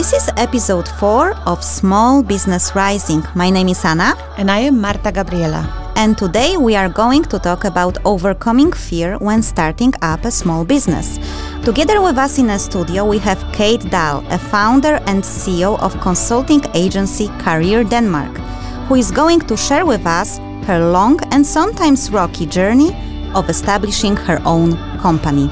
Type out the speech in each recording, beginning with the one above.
This is episode 4 of Small Business Rising. My name is Anna. And I am Marta Gabriela. And today we are going to talk about overcoming fear when starting up a small business. Together with us in a studio, we have Kate Dahl, a founder and CEO of consulting agency Career Denmark, who is going to share with us her long and sometimes rocky journey of establishing her own company.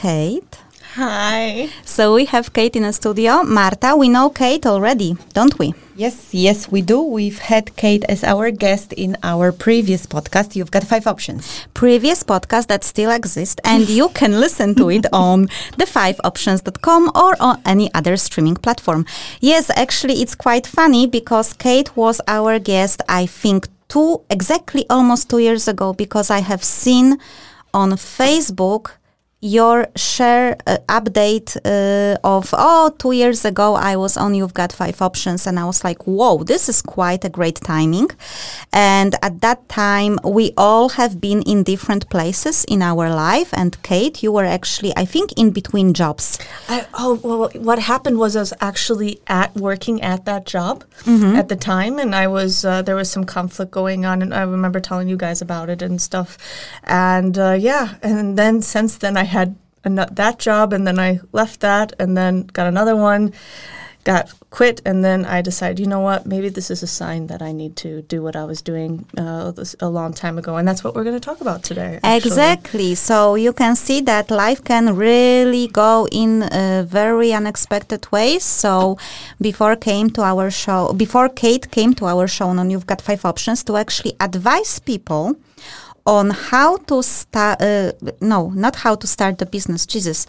Kate. Hi. So we have Kate in the studio. Marta, we know Kate already, don't we? Yes, yes, we do. We've had Kate as our guest in our previous podcast. You've got five options. Previous podcast that still exists, and you can listen to it on the5options.com or on any other streaming platform. Yes, actually, it's quite funny because Kate was our guest, I think, two, exactly almost two years ago, because I have seen on Facebook your share uh, update uh, of oh two years ago i was on you've got five options and i was like whoa this is quite a great timing. And at that time we all have been in different places in our life. And kate you were actually i think in between jobs. I, oh well what happened was i was actually at working at that job mm-hmm. at the time. And i was uh, there was some conflict going on. And i remember telling you guys about it and stuff. And uh, yeah. And then since then i had that job and then I left that and then got another one, got quit, and then I decided, you know what, maybe this is a sign that I need to do what I was doing uh, a long time ago, and that's what we're going to talk about today. Actually. Exactly. So you can see that life can really go in very unexpected ways. So before came to our show, before Kate came to our show, and you've got five options to actually advise people on how to start uh, no not how to start the business jesus.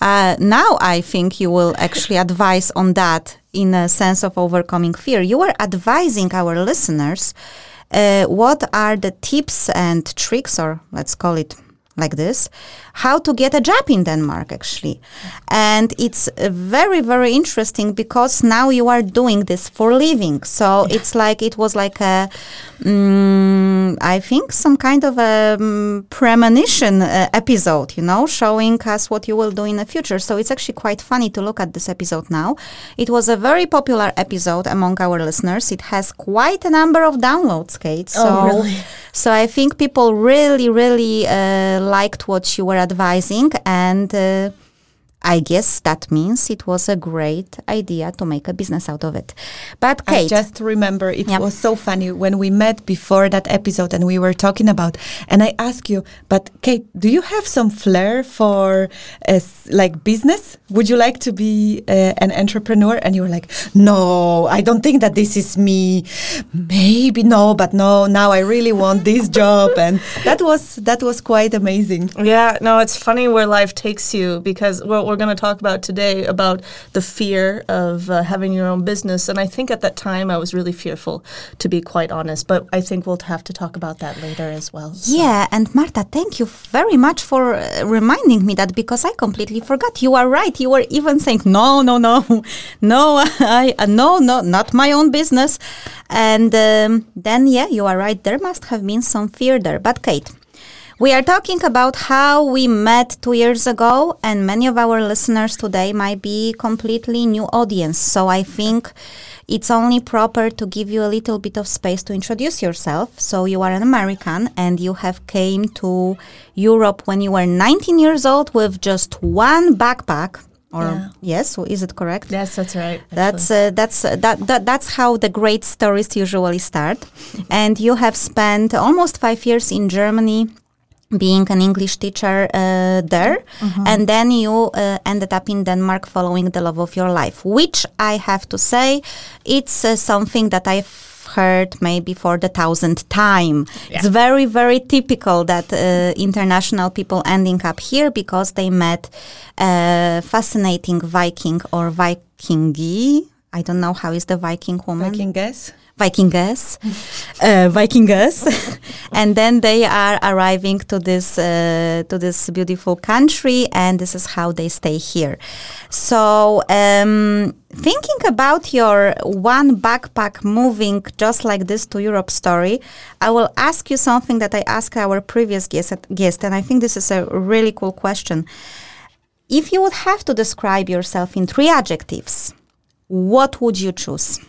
Uh, now i think you will actually advise on that in a sense of overcoming fear. You are advising our listeners uh, what are the tips and tricks or let's call it like this how to get a job in denmark actually. And it's very very interesting because now you are doing this for living. So it's like it was like a um, i think some kind of a um, premonition uh, episode you know showing us what you will do in the future. So it's actually quite funny to look at this episode now. It was a very popular episode among our listeners. It has quite a number of downloads kate. Oh, so oh, really? So i think people really really uh, liked what you were advising and uh, I guess that means it was a great idea to make a business out of it. But Kate, I just remember it was so funny when we met before that episode and we were talking about, and I asked you, but Kate, do you have some flair for uh, like business? Would you like to be uh, an entrepreneur? And you were like, no, I don't think that this is me. Maybe no, but no, now I really want this job, and that was that was quite amazing. Yeah, no, it's funny where life takes you because well, we're going to talk about today about the fear of uh, having your own business. And I think at that time I was really fearful, to be quite honest. But I think we'll have to talk about that later as well. So. Yeah, and Marta, thank you very much for uh, reminding me that because I completely forgot. You are right. You were even saying no, no, no, no, I uh, no, no, not my own business. And um, then yeah, you are right. There must have been some fear there. But Kate. We are talking about how we met two years ago, and many of our listeners today might be completely new audience. So I think it's only proper to give you a little bit of space to introduce yourself. So you are an American and you have came to Europe when you were 19 years old with just one backpack or yeah. yes is it correct yes that's right actually. that's uh, that's uh, that, that that's how the great stories usually start and you have spent almost 5 years in Germany being an English teacher uh, there, mm-hmm. and then you uh, ended up in Denmark following the love of your life, which I have to say, it's uh, something that I've heard maybe for the thousandth time. Yeah. It's very, very typical that uh, international people ending up here because they met a fascinating Viking or Vikingi. I don't know how is the Viking woman. Vikinges. Vikinges, uh, and then they are arriving to this uh, to this beautiful country, and this is how they stay here. So, um, thinking about your one backpack moving just like this to Europe story, I will ask you something that I asked our previous guest, guest, and I think this is a really cool question. If you would have to describe yourself in three adjectives, what would you choose?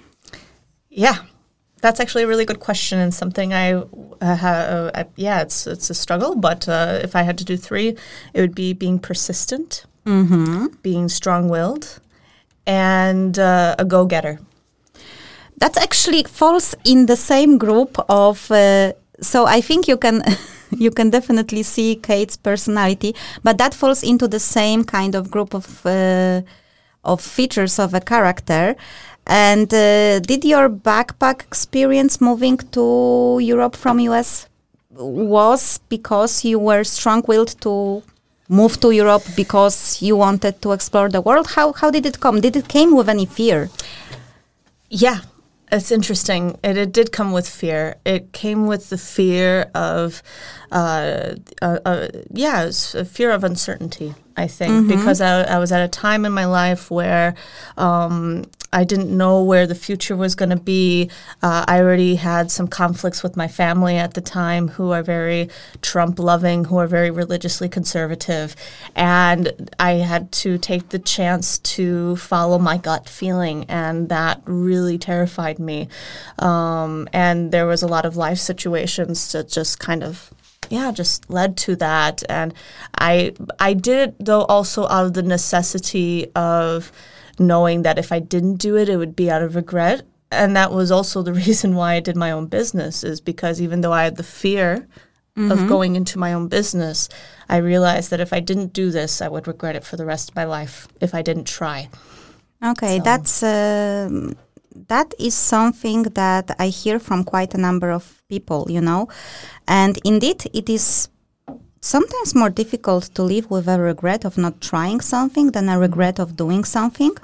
Yeah, that's actually a really good question and something I uh, have. Uh, yeah, it's it's a struggle, but uh, if I had to do three, it would be being persistent, mm-hmm. being strong-willed, and uh, a go-getter. That actually falls in the same group of. Uh, so I think you can. you can definitely see Kate's personality, but that falls into the same kind of group of uh, of features of a character. And uh, did your backpack experience moving to Europe from US was because you were strong-willed to move to Europe because you wanted to explore the world? How how did it come? Did it came with any fear? Yeah, it's interesting. It, it did come with fear. It came with the fear of, uh, uh, uh, yeah, fear of uncertainty. I think, mm-hmm. because I, I, was at a time in my life where um, I didn't know where the future was going to be. Uh, I already had some conflicts with my family at the time who are very Trump loving, who are very religiously conservative. And I had to take the chance to follow my gut feeling, and that really terrified me. Um, and there was a lot of life situations that just kind of yeah, just led to that. And I I did it though also out of the necessity of knowing that if I didn't do it, it would be out of regret. And that was also the reason why I did my own business is because even though I had the fear mm-hmm. of going into my own business, I realized that if I didn't do this, I would regret it for the rest of my life if I didn't try. Okay, so. that's uh, that is something that I hear from quite a number of people, you know. And indeed, it is sometimes more difficult to live with a regret of not trying something than a regret of doing something.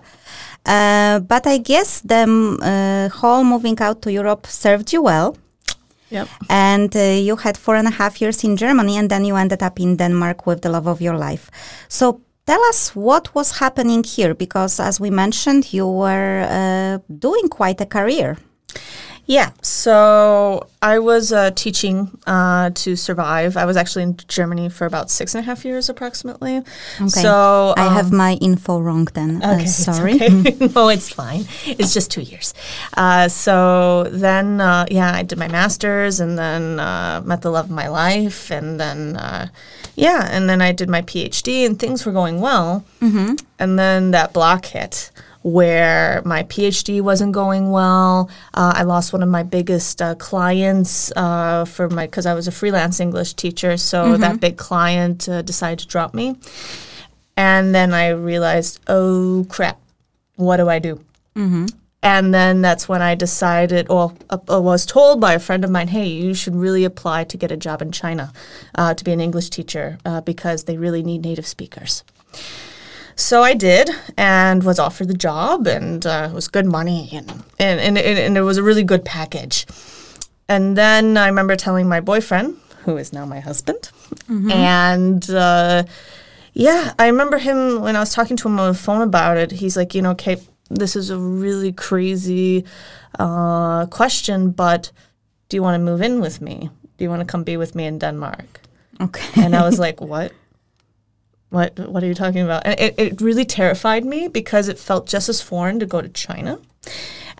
Uh, but I guess the uh, whole moving out to Europe served you well. Yep. And uh, you had four and a half years in Germany, and then you ended up in Denmark with the love of your life. So tell us what was happening here, because as we mentioned, you were uh, doing quite a career. Yeah, so I was uh, teaching uh, to survive. I was actually in Germany for about six and a half years, approximately. Okay. So um, I have um, my info wrong then. Uh, okay, uh, sorry. Okay. no, it's fine. It's just two years. Uh, so then, uh, yeah, I did my master's, and then met the love of my life, and then, yeah, and then I did my PhD, and things were going well. Mm-hmm. And then that block hit where my PhD wasn't going well. Uh, I lost one of my biggest uh, clients uh, for my because I was a freelance English teacher. So mm-hmm. that big client uh, decided to drop me, and then I realized, oh crap, what do I do? Mm-hmm. And then that's when I decided, or uh, uh, was told by a friend of mine, hey, you should really apply to get a job in China to be an English teacher because they really need native speakers. So I did and was offered the job, and uh, it was good money, and, and, and, and, it was a really good package. And then I remember telling my boyfriend, who is now my husband, mm-hmm. and uh, yeah, I remember him when I was talking to him on the phone about it. He's like, you know, Kate, this is a really crazy uh, question, but do you want to move in with me? Do you want to come be with me in Denmark? Okay. And I was like, what? What what are you talking about? And it, it really terrified me because it felt just as foreign to go to China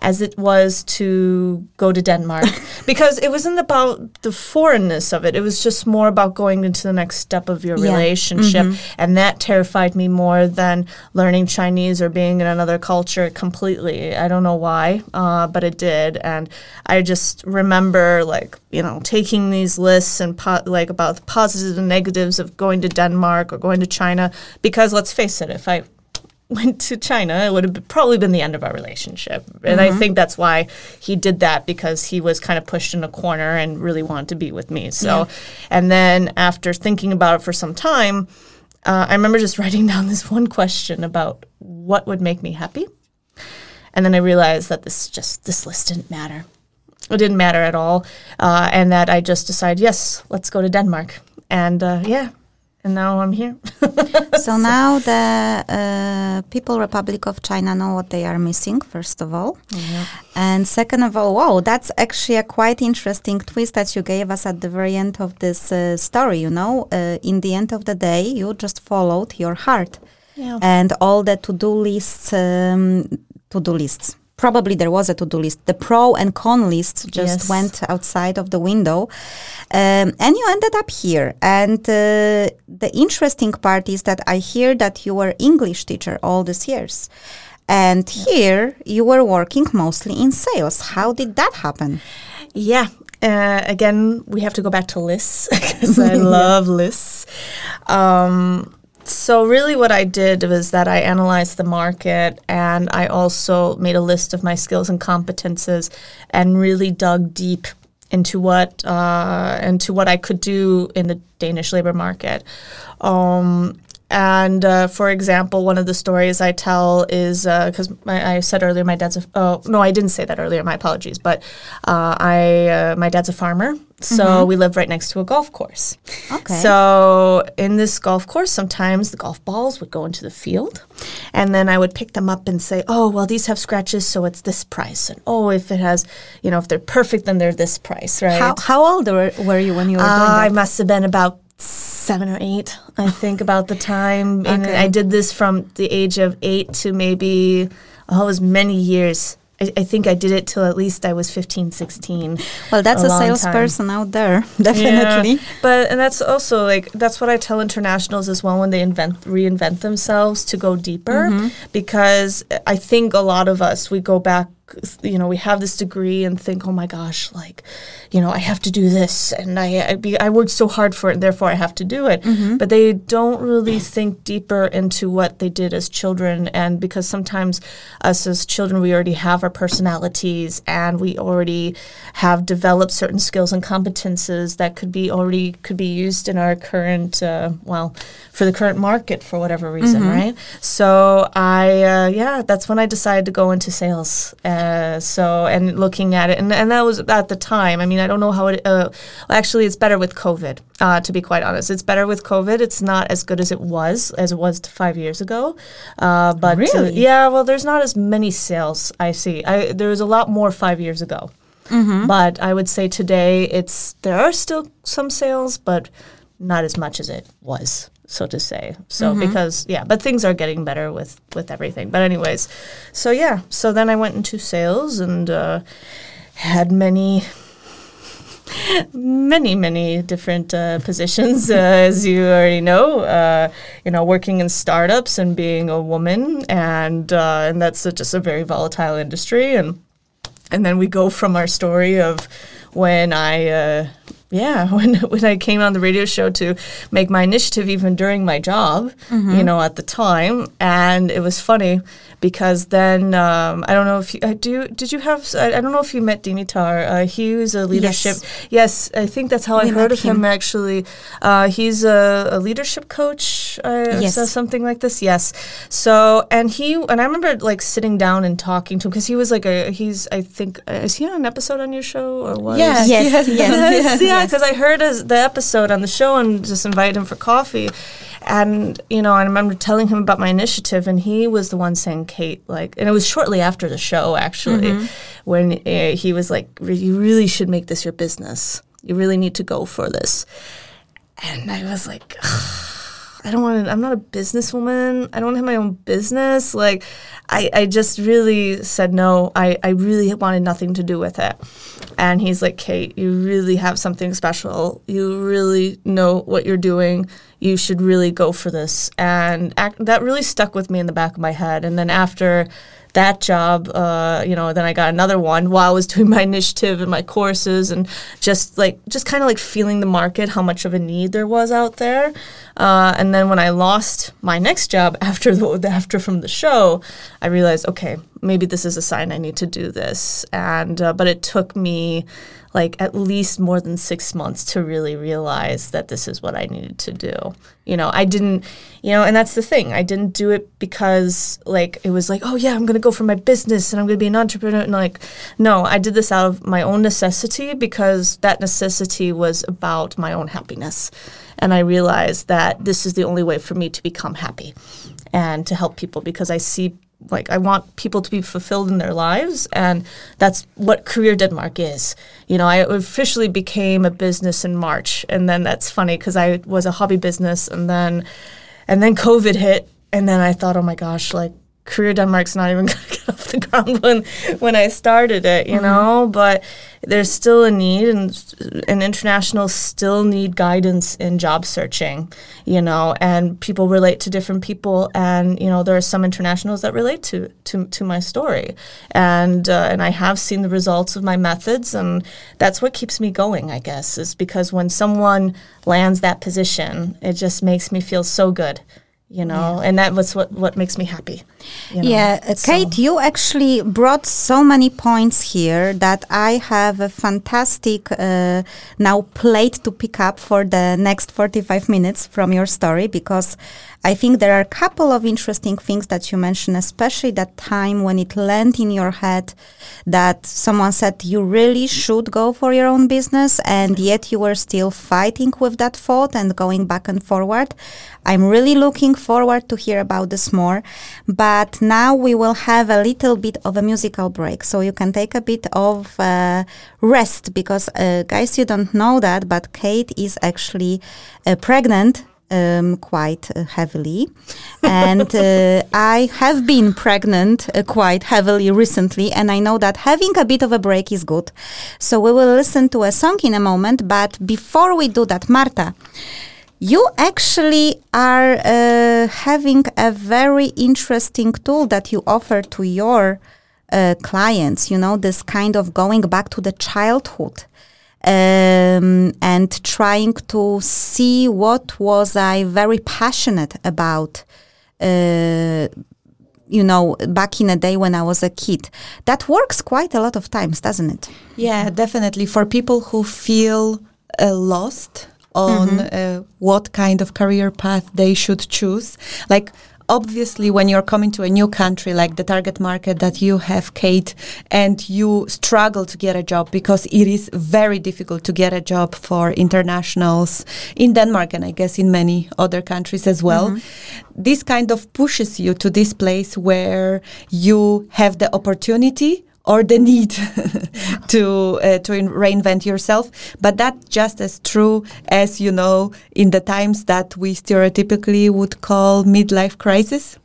as it was to go to Denmark because it wasn't about the foreignness of it. It was just more about going into the next step of your yeah. relationship. Mm-hmm. And that terrified me more than learning Chinese or being in another culture completely. I don't know why, uh, but it did. And I just remember, like, you know, taking these lists and po- like about the positives and negatives of going to Denmark or going to China because let's face it, if I went to China, it would have probably been the end of our relationship. And mm-hmm. I think that's why he did that because he was kind of pushed in a corner and really wanted to be with me. So, yeah. and then after thinking about it for some time, uh, I remember just writing down this one question about what would make me happy. And then I realized that this just this list didn't matter it didn't matter at all, uh, and that I just decided, yes, let's go to Denmark, and uh, yeah, and now I'm here. so now the uh, People Republic of China know what they are missing, first of all, mm-hmm. and second of all, wow, that's actually a quite interesting twist that you gave us at the very end of this uh, story. You know, uh, in the end of the day, you just followed your heart, yeah. and all the to-do lists, um, to-do lists probably there was a to-do list. The pro and con list just yes. went outside of the window, um, and you ended up here. And uh, the interesting part is that I hear that you were English teacher all these years, and yeah. here you were working mostly in sales. How did that happen? Yeah. Uh, again, we have to go back to lists because I love lists. Um, so really what I did was that I analyzed the market and I also made a list of my skills and competences and really dug deep into what uh, into what I could do in the Danish labor market. Um, and uh, for example, one of the stories I tell is because uh, I said earlier my dad's a oh no I didn't say that earlier my apologies but uh, I uh, my dad's a farmer so mm-hmm. we live right next to a golf course. Okay. So in this golf course, sometimes the golf balls would go into the field, and then I would pick them up and say, "Oh, well, these have scratches, so it's this price." And oh, if it has, you know, if they're perfect, then they're this price, right? How, how old were, were you when you were doing that? I must have been about seven or eight, I think, about the time. okay. And I did this from the age of eight to maybe, oh, it was many years. I, I, think I did it till at least I was 15, 16. Well, that's a, a salesperson out there, definitely. Yeah. But and that's also like that's what I tell internationals as well when they invent reinvent themselves to go deeper, mm-hmm. because I think a lot of us we go back you know we have this degree and think oh my gosh like you know i have to do this and i i, be, I worked so hard for it and therefore i have to do it mm-hmm. but they don't really think deeper into what they did as children and because sometimes us as children we already have our personalities and we already have developed certain skills and competences that could be already could be used in our current uh, well for the current market for whatever reason mm-hmm. right so i uh, yeah that's when i decided to go into sales uh, so and looking at it, and and that was at the time. I mean, I don't know how it. Uh, actually, it's better with COVID. Uh, to be quite honest, it's better with COVID. It's not as good as it was as it was five years ago. Uh, but uh, really, yeah. Well, there's not as many sales. I see. I, there was a lot more five years ago. Mm-hmm. But I would say today, it's there are still some sales, but not as much as it was so to say. So mm-hmm. because yeah, but things are getting better with with everything. But anyways, so yeah, so then I went into sales and uh, had many. Many, many different uh, positions, uh, as you already know. Uh, you know, working in startups and being a woman, and uh, and that's a, just a very volatile industry. And and then we go from our story of when I uh, yeah, when when I came on the radio show to make my initiative, even during my job, mm-hmm. you know, at the time, and it was funny because then um, I don't know if you uh, do. Did you have? I, I, don't know if you met Dimitar. Uh, he was a leadership. Yes. yes, I think that's how we I heard of him. him actually, uh, he's a, a, leadership coach. Uh, yes, something like this. Yes. So and he and I remember like sitting down and talking to him because he was like a he's I think uh, is he on an episode on your show or what? Yes, yes, yes, yes, yes, yeah. Because I heard his, the episode on the show and just invited him for coffee. And, you know, I remember telling him about my initiative, and he was the one saying, Kate, like, and it was shortly after the show, actually, mm-hmm. when uh, he was like, you really should make this your business. You really need to go for this. And I was like, I don't want to, I'm not a businesswoman. I don't have my own business. Like, I, I just really said no. I, I really wanted nothing to do with it. And he's like, Kate, you really have something special. You really know what you're doing you should really go for this. And act, that really stuck with me in the back of my head. And then after that job, uh, you know, then I got another one while I was doing my initiative and my courses and just like, just kind of like feeling the market, how much of a need there was out there. Uh, and then when I lost my next job after the, after from the show, I realized, okay, maybe this is a sign I need to do this. And, uh, but it took me like at least more than six months to really realize that this is what I needed to do. You know, I didn't, you know, and that's the thing. I didn't do it because like it was like, oh yeah, I'm gonna go for my business and I'm gonna be an entrepreneur. And like, no, I did this out of my own necessity because that necessity was about my own happiness. And I realized that this is the only way for me to become happy and to help people because I see like I want people to be fulfilled in their lives and that's what Career Denmark is. You know, I officially became a business in March and then that's funny cuz I was a hobby business and then and then COVID hit and then I thought, "Oh my gosh, like Career Denmark's not even going to get off the ground when when I started it, you mm-hmm. know. But there's still a need, and and internationals still need guidance in job searching, you know. And people relate to different people, and you know there are some internationals that relate to to, to my story, and uh, and I have seen the results of my methods, and that's what keeps me going. I guess is because when someone lands that position, it just makes me feel so good you know yeah. and that was what what makes me happy you know? yeah so. kate you actually brought so many points here that i have a fantastic uh, now plate to pick up for the next 45 minutes from your story because I think there are a couple of interesting things that you mentioned, especially that time when it landed in your head that someone said you really should go for your own business, and yet you were still fighting with that thought and going back and forward. I'm really looking forward to hear about this more. But now we will have a little bit of a musical break, so you can take a bit of uh, rest because, uh, guys, you don't know that, but Kate is actually uh, pregnant um, quite uh, heavily. and uh, I have been pregnant uh, quite heavily recently, and I know that having a bit of a break is good. So we will listen to a song in a moment. But before we do that, Marta, you actually are uh, having a very interesting tool that you offer to your uh, clients, you know, this kind of going back to the childhood um, and trying to see what was I very passionate about. Uh, you know, back in the day when I was a kid. That works quite a lot of times, doesn't it? Yeah, definitely. For people who feel uh, lost on mm-hmm. uh, what kind of career path they should choose, like obviously when you're coming to a new country like the target market that you have kate and you struggle to get a job because it is very difficult to get a job for internationals in denmark and i guess in many other countries as well mm-hmm. this kind of pushes you to this place where you have the opportunity or the need to uh, to reinvent yourself. But that's just as true as you know in the times that we stereotypically would call midlife crisis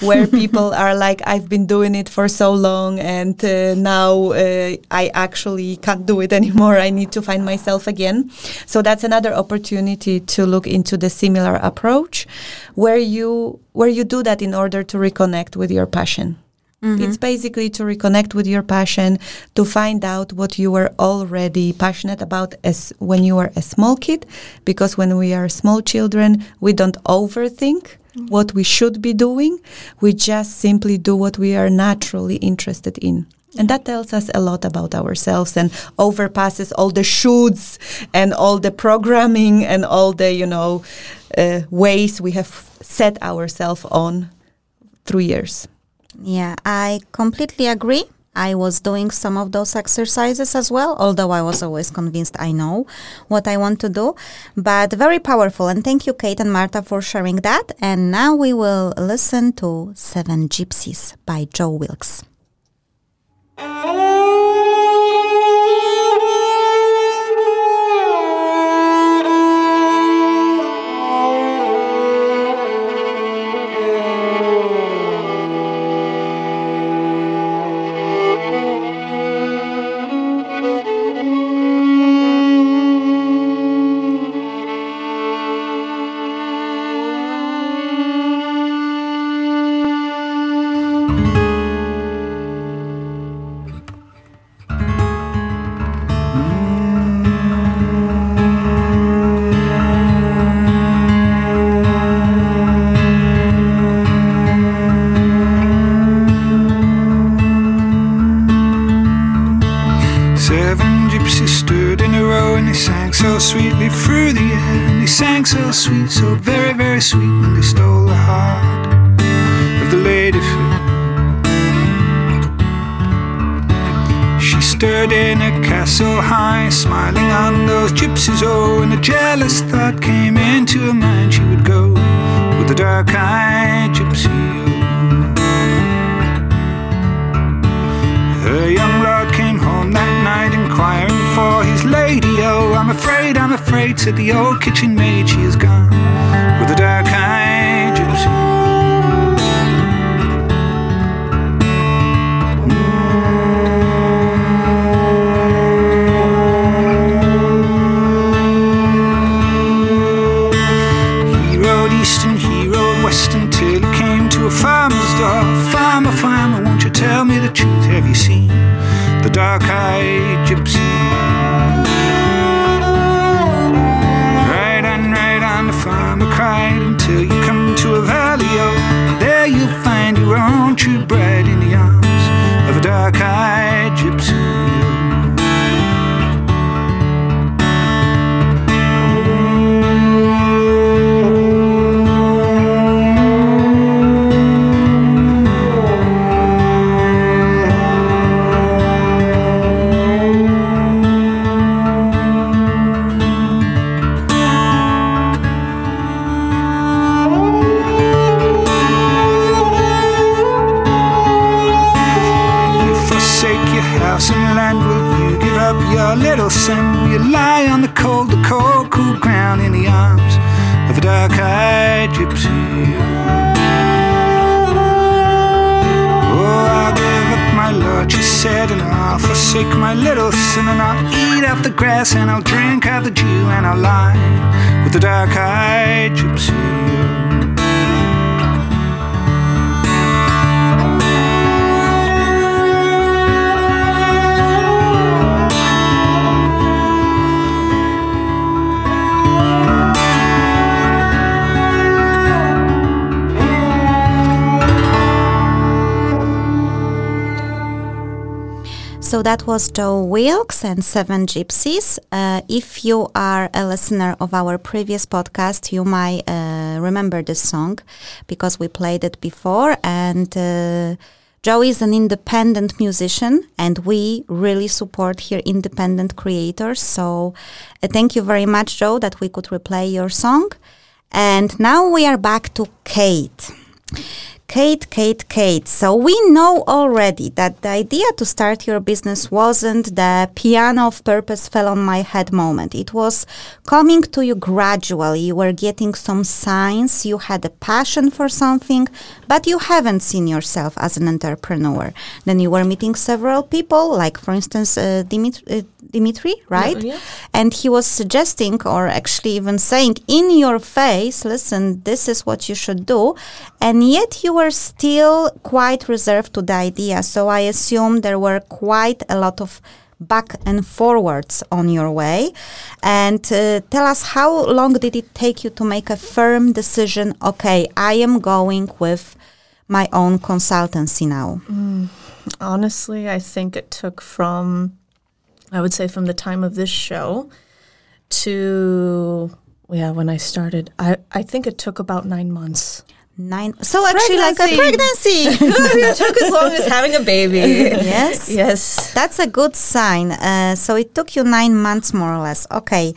where people are like i've been doing it for so long and uh, now uh, i actually can't do it anymore. I need to find myself again. So that's another opportunity to look into the similar approach where you where you do that in order to reconnect with your passion Mm-hmm. It's basically to reconnect with your passion, to find out what you were already passionate about as when you were a small kid. Because when we are small children, we don't overthink mm-hmm. what we should be doing. We just simply do what we are naturally interested in. And that tells us a lot about ourselves and overpasses all the shoulds and all the programming and all the, you know, uh, ways we have set ourselves on through years. Yeah, I completely agree. I was doing some of those exercises as well, although I was always convinced I know what I want to do. But very powerful. And thank you, Kate and Marta, for sharing that. And now we will listen to Seven Gypsies by Joe Wilkes. That was Joe Wilkes and Seven Gypsies. Uh, if you are a listener of our previous podcast, you might uh, remember this song because we played it before. And uh, Joe is an independent musician, and we really support here independent creators. So uh, thank you very much, Joe, that we could replay your song. And now we are back to Kate. Kate, Kate, Kate. So we know already that the idea to start your business wasn't the piano of purpose fell on my head moment. It was coming to you gradually. You were getting some signs. You had a passion for something, but you haven't seen yourself as an entrepreneur. Then you were meeting several people, like for instance, uh, Dimitri, uh, Dimitri, right? Yeah, yeah. And he was suggesting, or actually even saying in your face, listen, this is what you should do. And yet you were still quite reserved to the idea. So I assume there were quite a lot of back and forwards on your way. And uh, tell us how long did it take you to make a firm decision? Okay, I am going with my own consultancy now. Mm, honestly, I think it took from I would say from the time of this show to yeah, when I started, I, I think it took about nine months. Nine. So actually, pregnancy. like a pregnancy. it took as long as having a baby. yes. Yes. That's a good sign. Uh, so it took you nine months, more or less. Okay.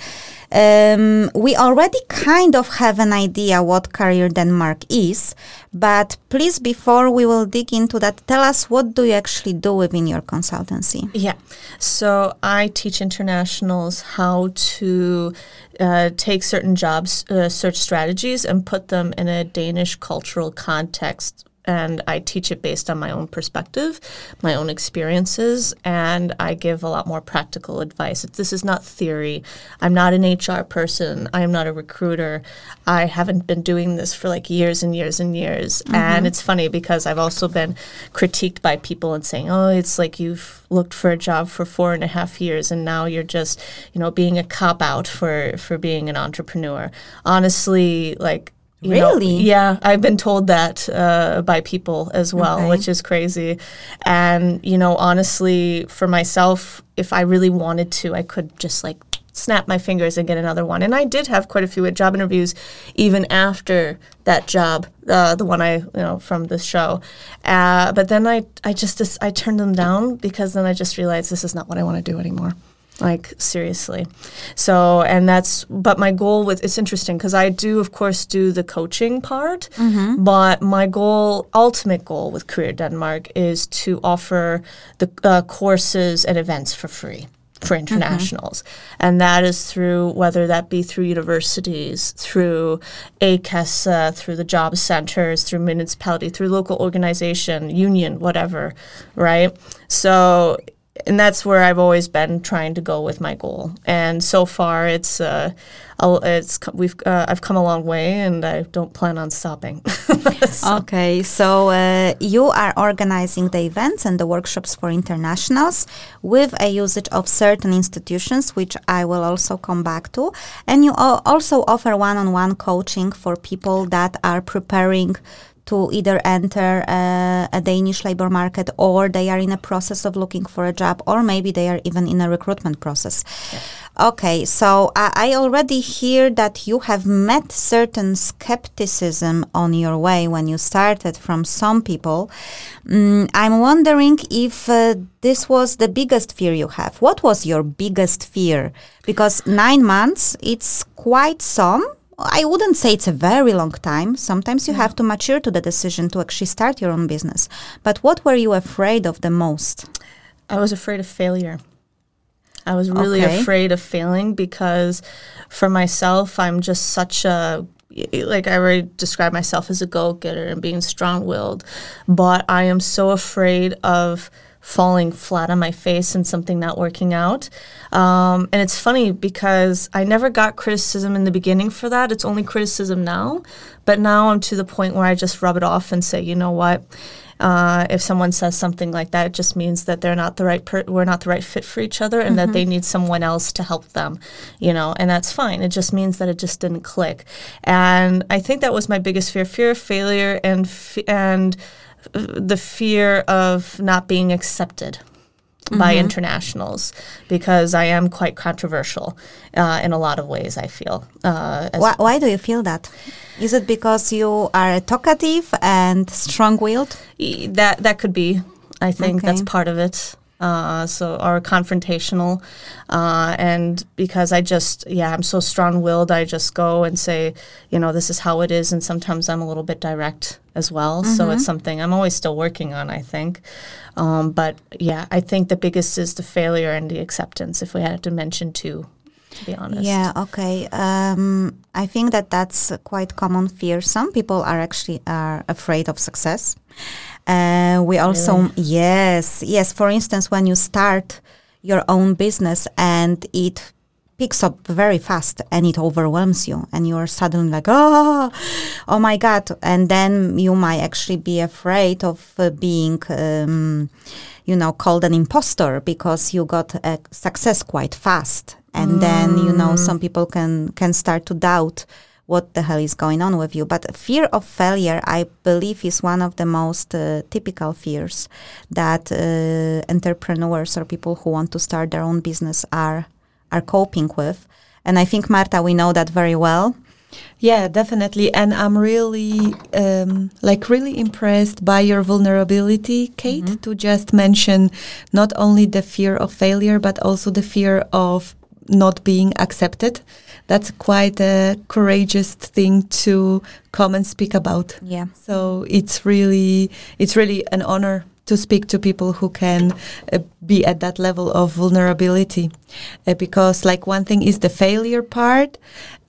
Um, we already kind of have an idea what Career Denmark is, but please, before we will dig into that, tell us what do you actually do within your consultancy? Yeah, so I teach internationals how to uh, take certain jobs uh, search strategies and put them in a Danish cultural context and I teach it based on my own perspective, my own experiences, and I give a lot more practical advice. This is not theory. I'm not an HR person. I am not a recruiter. I haven't been doing this for like years and years and years. Mm-hmm. And it's funny because I've also been critiqued by people and saying, oh, it's like you've looked for a job for four and a half years and now you're just, you know, being a cop out for, for being an entrepreneur. Honestly, like, you really? Know, yeah, I've been told that uh, by people as well, okay. which is crazy. And, you know, honestly, for myself, if I really wanted to, I could just like snap my fingers and get another one. And I did have quite a few job interviews even after that job, uh, the one I, you know, from this show. Uh, but then I, I just, I turned them down because then I just realized this is not what I want to do anymore like seriously so and that's but my goal with it's interesting because i do of course do the coaching part mm-hmm. but my goal ultimate goal with career denmark is to offer the uh, courses and events for free for mm-hmm. internationals. Mm-hmm. And that is through whether that be through universities, through A-kasse, through the job centers, through municipality, through local organization, union, whatever, right? So and that's where I've always been trying to go with my goal. And so far, it's uh, it's we've uh, I've come a long way, and I don't plan on stopping. so. Okay, so uh, you are organizing the events and the workshops for internationals with a usage of certain institutions, which I will also come back to, and you also offer one-on-one coaching for people that are preparing to either enter uh, a Danish labor market or they are in a process of looking for a job or maybe they are even in a recruitment process. Yeah. Okay, so I, I already hear that you have met certain skepticism on your way when you started from some people. Mm, I'm wondering if uh, this was the biggest fear you have. What was your biggest fear? Because nine months, it's quite some I wouldn't say it's a very long time. Sometimes you have to mature to the decision to actually start your own business. But what were you afraid of the most? I was afraid of failure. I was really okay. afraid of failing because for myself, I'm just such a like I already described myself as a go getter and being strong willed, but I am so afraid of falling flat on my face and something not working out. Um, and it's funny because I never got criticism in the beginning for that. It's only criticism now. But now I'm to the point where I just rub it off and say, you know what? Uh, if someone says something like that, it just means that they're not the right per- we're not the right fit for each other, and mm-hmm. that they need someone else to help them, you know, and that's fine. It just means that it just didn't click, and I think that was my biggest fear: fear of failure and f- and the fear of not being accepted mm-hmm. by internationals because I am quite controversial uh, in a lot of ways. I feel. Uh, why, why, do you feel that? Is it because you are talkative and strong-willed? That that could be. I think okay. that's part of it uh, so or confrontational, uh, and because I just yeah I'm so strong-willed, I just go and say you know this is how it is, and sometimes I'm a little bit direct as well. Mm-hmm. So it's something I'm always still working on. I think, um, but yeah, I think the biggest is the failure and the acceptance. If we had to mention two, to be honest. Yeah, okay. Um, I think that that's quite common fear. Some people are actually are afraid of success. Uh, we also, really? yes, yes. For instance, when you start your own business and it picks up very fast and it overwhelms you and you're suddenly like oh oh my god and then you might actually be afraid of uh, being um, you know called an impostor because you got a success quite fast and mm. then you know mm. some people can can start to doubt what the hell is going on with you. But fear of failure, I believe, is one of the most uh, typical fears that uh, entrepreneurs or people who want to start their own business are are coping with. And I think Marta, we know that very well. Yeah, definitely. And I'm really, um, like, really impressed by your vulnerability, Kate, mm-hmm. to just mention not only the fear of failure, but also the fear of not being accepted that's quite a courageous thing to come and speak about. Yeah. So it's really it's really an honor to speak to people who can uh, be at that level of vulnerability, uh, because like one thing is the failure part.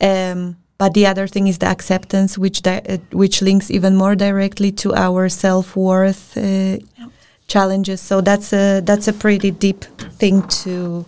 Um, but the other thing is the acceptance, which uh, which links even more directly to our self worth uh. Challenges. So that's a that's a pretty deep thing to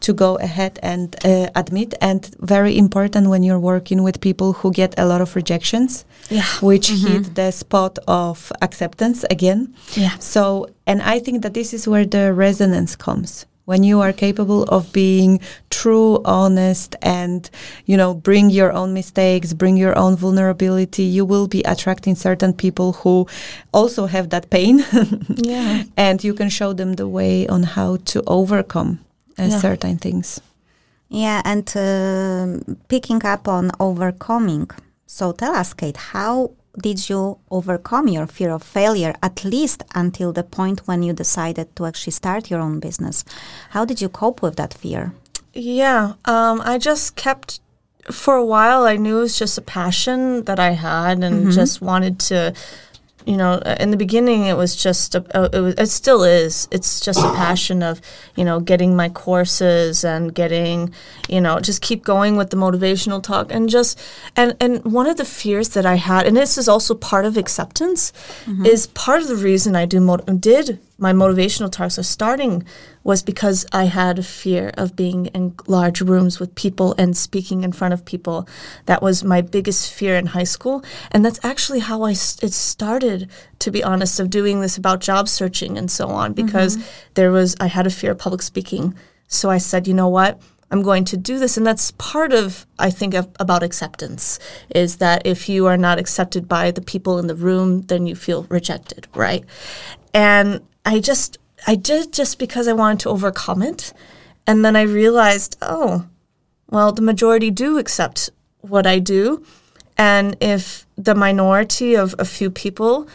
to go ahead and uh, admit. And very important when you're working with people who get a lot of rejections, yeah. which mm-hmm. hit the spot of acceptance again. Yeah. So, and I think that this is where the resonance comes when you are capable of being true honest and you know bring your own mistakes bring your own vulnerability you will be attracting certain people who also have that pain yeah and you can show them the way on how to overcome uh, yeah. certain things. Yeah, and uh, picking up on overcoming. So tell us, Kate, how did you overcome your fear of failure, at least until the point when you decided to actually start your own business? How did you cope with that fear? Yeah, um, I just kept for a while. I knew it was just a passion that I had, and mm-hmm. just wanted to you know, uh, in the beginning, it was just a, a, it, was, it still is. It's just a passion of you know getting my courses and getting you know just keep going with the motivational talk and just and and one of the fears that I had, and this is also part of acceptance, mm-hmm. is part of the reason I do did my motivational talks are starting was because I had a fear of being in large rooms with people and speaking in front of people. That was my biggest fear in high school. And that's actually how I it started, to be honest, of doing this about job searching and so on, because mm-hmm. there was, I had a fear of public speaking. So I said, you know what? I'm going to do this. And that's part of, I think, of, about acceptance is that if you are not accepted by the people in the room, then you feel rejected, right? And I just I did just because I wanted to overcome it. And then I realized, oh, well, the majority do accept what I do. And if the minority of a few people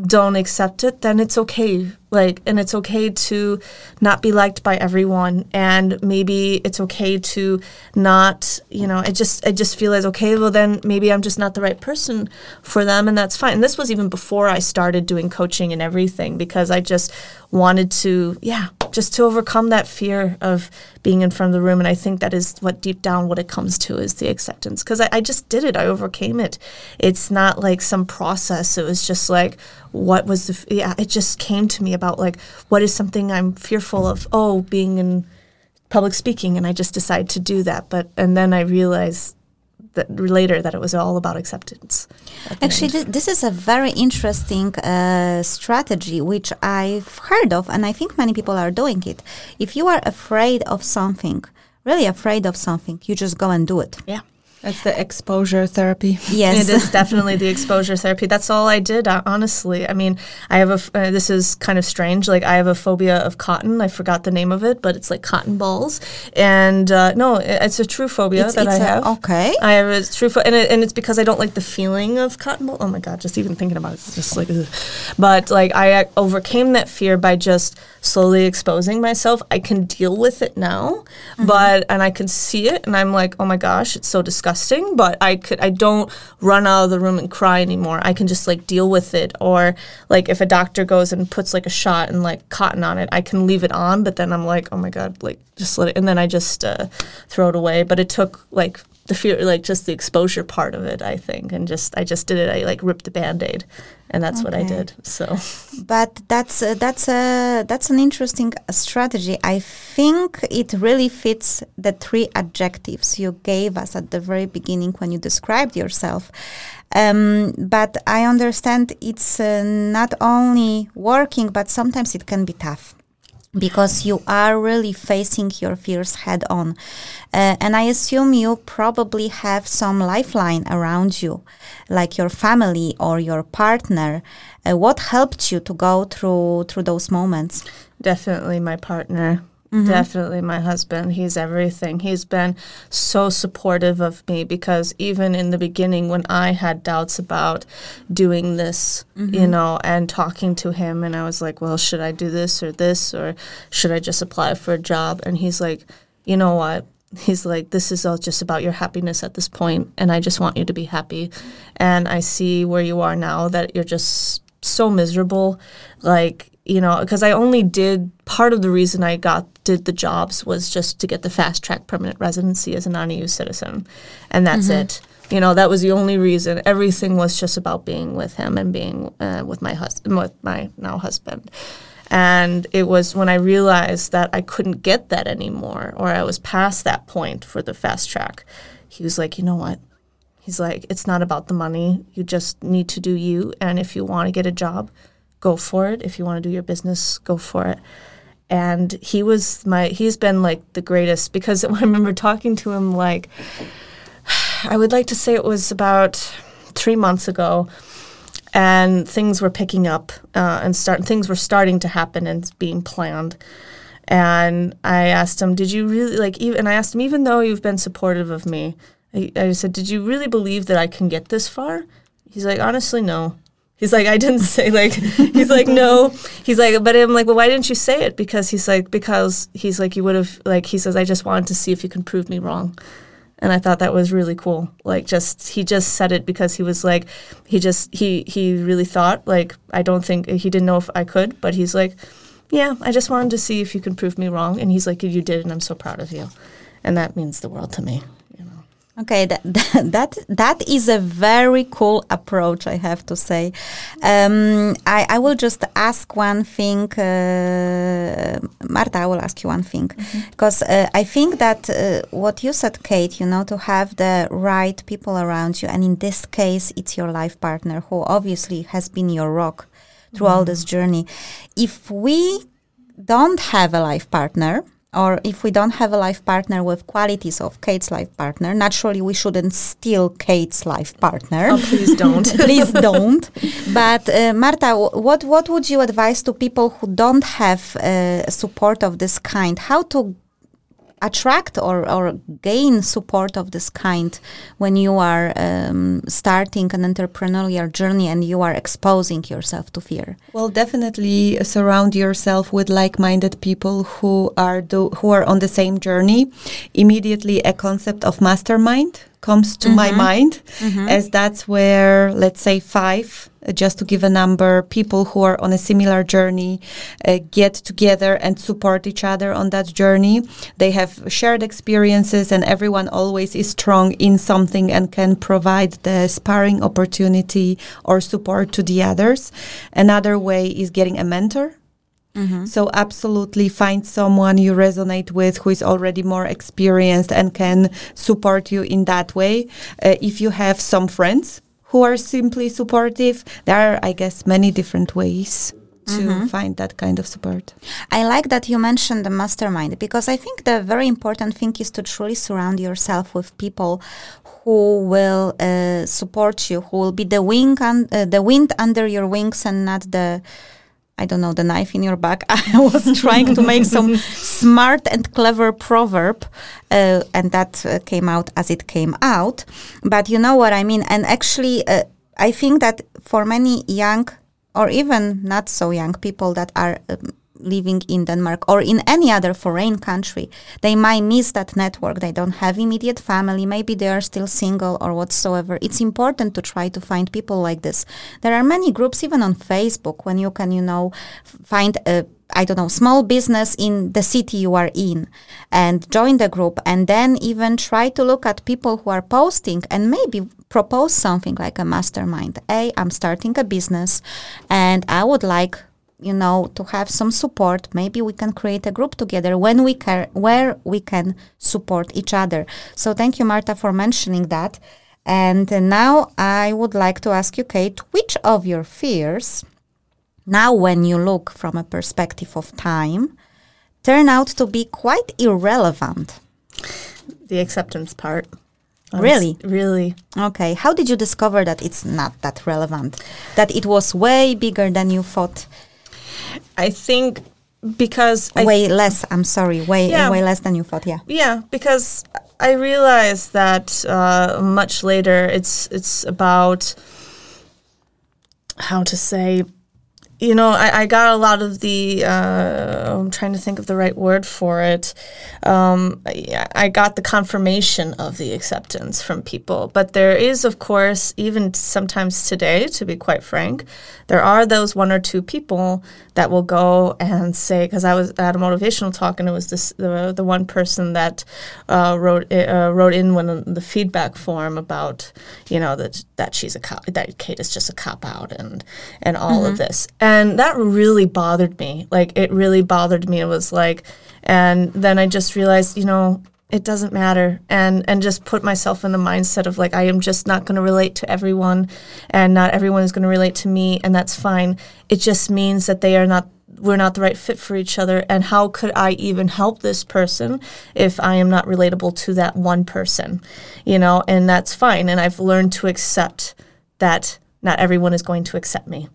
don't accept it, then it's okay. Like, and it's okay to not be liked by everyone. And maybe it's okay to not, you know, I just, I just feel as okay, well, then maybe I'm just not the right person for them. And that's fine. And this was even before I started doing coaching and everything because I just wanted to, yeah, just to overcome that fear of being in front of the room. And I think that is what deep down what it comes to is the acceptance because I, I just did it. I overcame it. It's not like some process. It was just like, what was the, yeah, it just came to me about like, what is something I'm fearful of? Oh, being in public speaking. And I just decided to do that. But, and then I realized that later that it was all about acceptance. Actually, th- this is a very interesting uh, strategy which I've heard of, and I think many people are doing it. If you are afraid of something, really afraid of something, you just go and do it. Yeah. That's the exposure therapy. Yes, it is definitely the exposure therapy. That's all I did, uh, honestly. I mean, I have a. Uh, this is kind of strange. Like I have a phobia of cotton. I forgot the name of it, but it's like cotton balls. And uh, no, it's a true phobia it's, that it's I have. A, okay. I have a true phobia, and, it, and it's because I don't like the feeling of cotton ball. Oh my god, just even thinking about it, it's just like. Ugh. But like I overcame that fear by just slowly exposing myself. I can deal with it now, mm-hmm. but and I can see it, and I'm like, oh my gosh, it's so disgusting but I could I don't run out of the room and cry anymore. I can just like deal with it or like if a doctor goes and puts like a shot and like cotton on it, I can leave it on, but then I'm like, "Oh my god, like just let it." And then I just uh, throw it away, but it took like the fear like just the exposure part of it i think and just i just did it i like ripped the band-aid and that's okay. what i did so. But that's uh, that's a uh, that's an interesting strategy. I think it really fits the three adjectives you gave us at the very beginning when you described yourself. Um, but i understand it's uh, not only working but sometimes it can be tough because you are really facing your fears head on. Uh, and I assume you probably have some lifeline around you, like your family or your partner. Uh, what helped you to go through through those moments? Definitely my partner. Mm-hmm. Definitely my husband. He's everything. He's been so supportive of me because even in the beginning when I had doubts about doing this, mm-hmm. you know, and talking to him and I was like, well, should I do this or this or should I just apply for a job? And he's like, you know what? He's like, this is all just about your happiness at this point, and I just want you to be happy. And I see where you are now that you're just so miserable. Like, you know, because I only did part of the reason I got did the jobs was just to get the fast track permanent residency as a non-EU citizen, and that's mm-hmm. it. You know, that was the only reason. Everything was just about being with him and being uh, with my husband, with my now husband. And it was when I realized that I couldn't get that anymore, or I was past that point for the fast track. He was like, you know what? He's like, it's not about the money. You just need to do you. And if you want to get a job, go for it. If you want to do your business, go for it. And he was my, he's been like the greatest because I remember talking to him like, I would like to say it was about three months ago. And things were picking up uh, and start, things were starting to happen and being planned And I asked him, "Did you really like?" Even and I asked him, even though you've been supportive of me, I, I said, "Did you really believe that I can get this far?" He's like, "Honestly, no." He's like, I didn't say like. He's like, no. He's like, but I'm like, well, why didn't you say it? Because he's like, because he's like, you would have like. He says, I just wanted to see if you can prove me wrong and I thought that was really cool. Like just he just said it because he was like he just he he really thought like I don't think he didn't know if I could, but he's like, yeah, I just wanted to see if you can prove me wrong, and he's like, you did, and I'm so proud of you, and that means the world to me. Okay, that, that that is a very cool approach, I have to say. Um, I, I will just ask one thing, uh, Marta. I will ask you one thing, because mm-hmm. uh, I think that uh, what you said, Kate, you know, to have the right people around you, and in this case, it's your life partner who obviously has been your rock through mm-hmm. all this journey. If we don't have a life partner, or if we don't have a life partner with qualities of Kate's life partner, naturally we shouldn't steal Kate's life partner. Oh, please don't. please don't. But uh, Marta, what what would you advise to people who don't have uh, support of this kind? How to attract or, or gain support of this kind when you are um, starting an entrepreneurial journey and you are exposing yourself to fear? Well, definitely surround yourself with like-minded people who are do, who are on the same journey. Immediately, a concept of mastermind comes to mm-hmm. my mind, mm-hmm. as that's where, let's say, five uh, just to give a number, people who are on a similar journey uh, get together and support each other on that journey. They have shared experiences, and everyone always is strong in something and can provide the sparring opportunity or support to the others. Another way is getting a mentor. Mm-hmm. So absolutely find someone you resonate with who is already more experienced and can support you in that way. Uh, if you have some friends who are simply supportive. There are, I guess, many different ways to mm-hmm. find that kind of support. I like that you mentioned the mastermind because I think the very important thing is to truly surround yourself with people who will uh, support you, who will be the wing un- uh, the wind under your wings and not the I don't know, the knife in your back. I was trying to make some smart and clever proverb, uh, and that uh, came out as it came out. But you know what I mean. And actually, uh, I think that for many young or even not so young people that are um, living in Denmark or in any other foreign country, they might miss that network. They don't have immediate family. Maybe they are still single or whatsoever. It's important to try to find people like this. There are many groups, even on Facebook, when you can, you know, find a I don't know, small business in the city you are in and join the group and then even try to look at people who are posting and maybe propose something like a mastermind. Hey, I'm starting a business and I would like you know to have some support maybe we can create a group together when we can where we can support each other so thank you marta for mentioning that and now i would like to ask you kate which of your fears now when you look from a perspective of time turn out to be quite irrelevant the acceptance part Really? Really. Okay. How did you discover that it's not that relevant? That it was way bigger than you thought I think because way less. I'm sorry, way yeah, way less than you thought. Yeah. Yeah, because I realized that uh, much later. It's it's about how to say you know, I, I, got a lot of the. Uh, I'm trying to think of the right word for it. Um, I, I, got the confirmation of the acceptance from people, but there is, of course, even sometimes today, to be quite frank, there are those one or two people that will go and say, because I was at a motivational talk, and it was this the, the one person that uh, wrote uh, wrote in when the feedback form about, you know, that that she's a cop, that Kate is just a cop out, and and all mm-hmm. of this. And that really bothered me. Like, it really bothered me. It was like, and then I just realized, you know, it doesn't matter. And and just put myself in the mindset of like i am just not going to relate to everyone and not everyone is going to relate to me and that's fine. It just means that they are not we're not the right fit for each other. And how could i even help this person if i am not relatable to that one person? You know and that's fine. And i've learned to accept that not everyone is going to accept me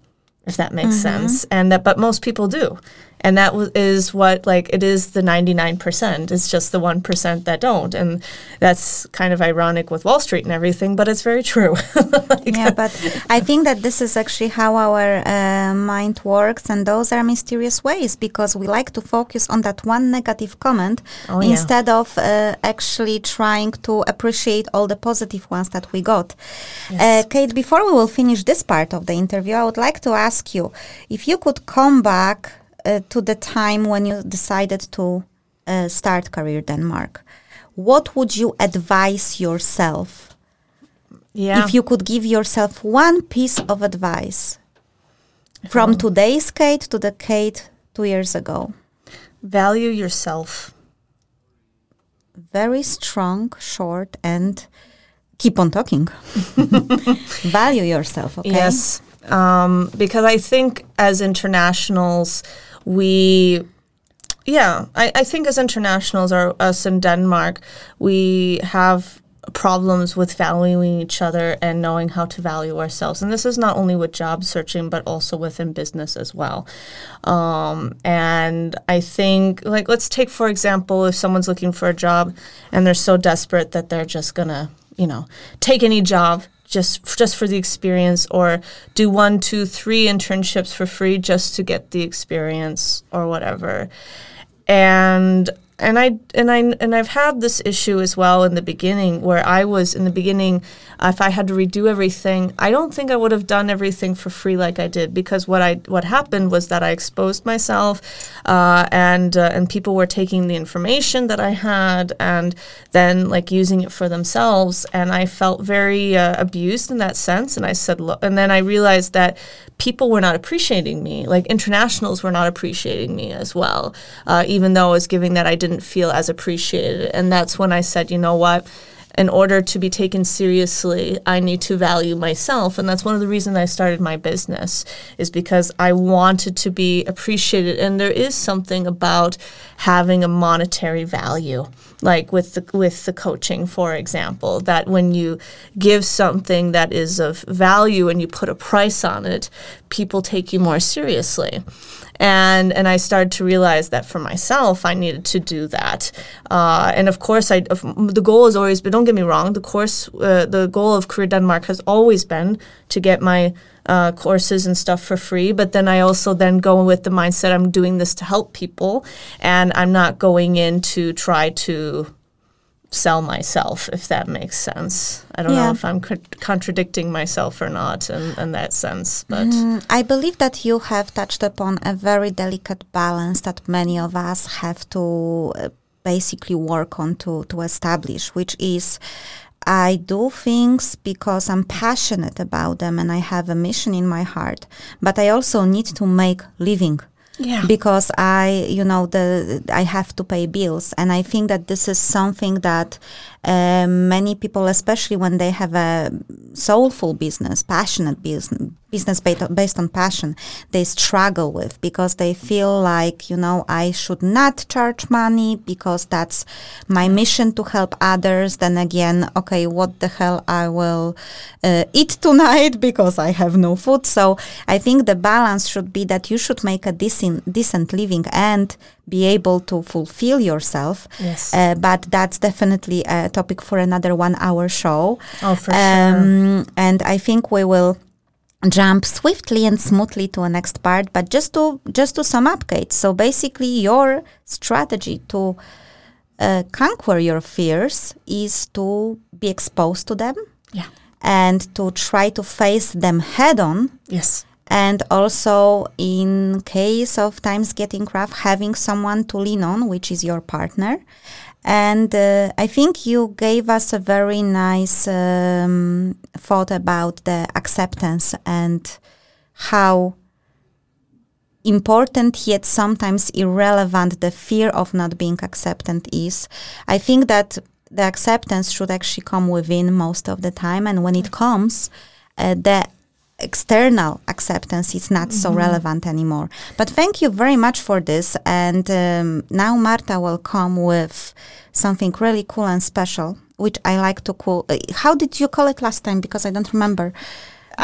if that makes mm-hmm. sense and that but most people do and that w- is what like it is the 99% it's just the 1% that don't and that's kind of ironic with wall street and everything but it's very true like yeah but i think that this is actually how our uh, mind works and those are mysterious ways because we like to focus on that one negative comment oh, instead yeah. of uh, actually trying to appreciate all the positive ones that we got yes. uh, kate before we will finish this part of the interview i would like to ask you if you could come back uh, to the time when you decided to uh, start Career Denmark, what would you advise yourself? Yeah. If you could give yourself one piece of advice from today's Kate to the Kate two years ago. Value yourself. Very strong, short, and keep on talking. Value yourself, okay? Yes. Um, because I think as internationals, we yeah I, I think as internationals or us in denmark we have problems with valuing each other and knowing how to value ourselves. And this is not only with job searching, but also within business as well. Um, and I think, like, let's take, for example, if someone's looking for a job and they're so desperate that they're just going to, you know, take any job just just for the experience or do one two three internships for free just to get the experience or whatever. And and I and I and I've had this issue as well in the beginning where I was in the beginning if I had to redo everything I don't think I would have done everything for free like I did because what I what happened was that I exposed myself uh, and uh, and people were taking the information that I had and then like using it for themselves. And I felt very uh, abused in that sense. And I said look and then I realized that people were not appreciating me like internationals were not appreciating me as well uh, even though I was giving that I didn't didn't feel as appreciated. And that's when I said, you know what? In order to be taken seriously, I need to value myself. And that's one of the reasons I started my business, is because I wanted to be appreciated. And there is something about having a monetary value like with the with the coaching for example that when you give something that is of value and you put a price on it people take you more seriously and and I started to realize that for myself I needed to do that. Uh, and of course, I the goal has always been. Don't get me wrong. The course, uh, the goal of Career Denmark has always been to get my uh, courses and stuff for free. But then I also then go with the mindset I'm doing this to help people, and I'm not going in to try to sell myself, if that makes sense. I don't yeah. know if I'm co- contradicting myself or not in, in that sense, but mm, I believe that you have touched upon a very delicate balance that many of us have to uh, basically work on to to establish, which is. I do things because I'm passionate about them and I have a mission in my heart, but I also need to make living yeah. because I, you know, the I have to pay bills, and I think that this is something that uh, many people, especially when they have a soulful business, passionate business, business based on passion, they struggle with because they feel like, you know, I should not charge money because that's my mission to help others. Then again, okay, what the hell I will uh, eat tonight because I have no food. So I think the balance should be that you should make a decent, decent living and be able to fulfill yourself. Yes. Uh, but that's definitely a topic for another one hour show. Oh, for um, sure. And I think we will jump swiftly and smoothly to a next part but just to just to sum up kate so basically your strategy to uh, conquer your fears is to be exposed to them yeah and to try to face them head on yes and also in case of times getting rough having someone to lean on which is your partner and uh, I think you gave us a very nice um, thought about the acceptance and how important yet sometimes irrelevant the fear of not being accepted is. I think that the acceptance should actually come within most of the time, and when it comes, uh, the external acceptance is not mm-hmm. so relevant anymore. But thank you very much for this. And um, now Marta will come with something really cool and special, which I like to call. Uh, how did you call it last time? Because I don't remember.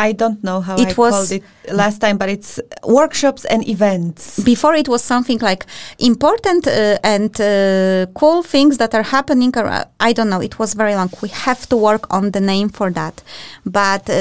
I don't know how It I was- called it last time, but it's workshops and events. before it was something like important uh, and uh, cool things that are happening ar- i don't know it was very long we have to work on the name for that but uh,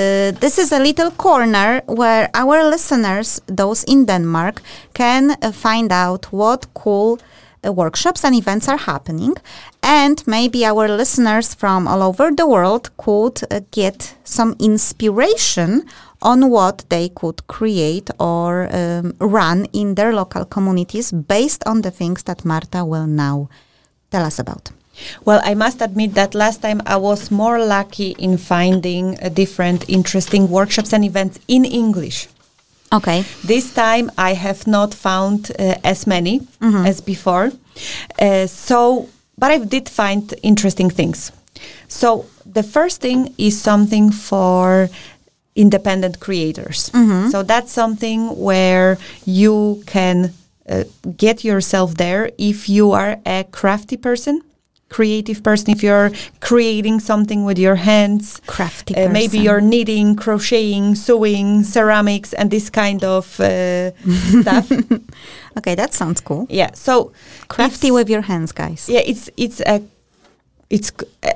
this is a little corner where our listeners those in denmark can uh, find out what cool workshops and events are happening and maybe our listeners from all over the world could uh, get some inspiration on what they could create or um, run in their local communities based on the things that Marta will now tell us about. Well, I must admit that last time I was more lucky in finding uh, different interesting workshops and events in English. Okay. This time I have not found uh, as many as before. Uh, so, but I did find interesting things. So, the first thing is something for independent creators. So, that's something where you can uh, get yourself there if you are a crafty person. Creative person, if you're creating something with your hands, Crafty uh, maybe you're knitting, crocheting, sewing, ceramics, and this kind of uh, stuff. Okay, that sounds cool. Yeah, so Crafty with your hands, guys. yeah, it's it's a it's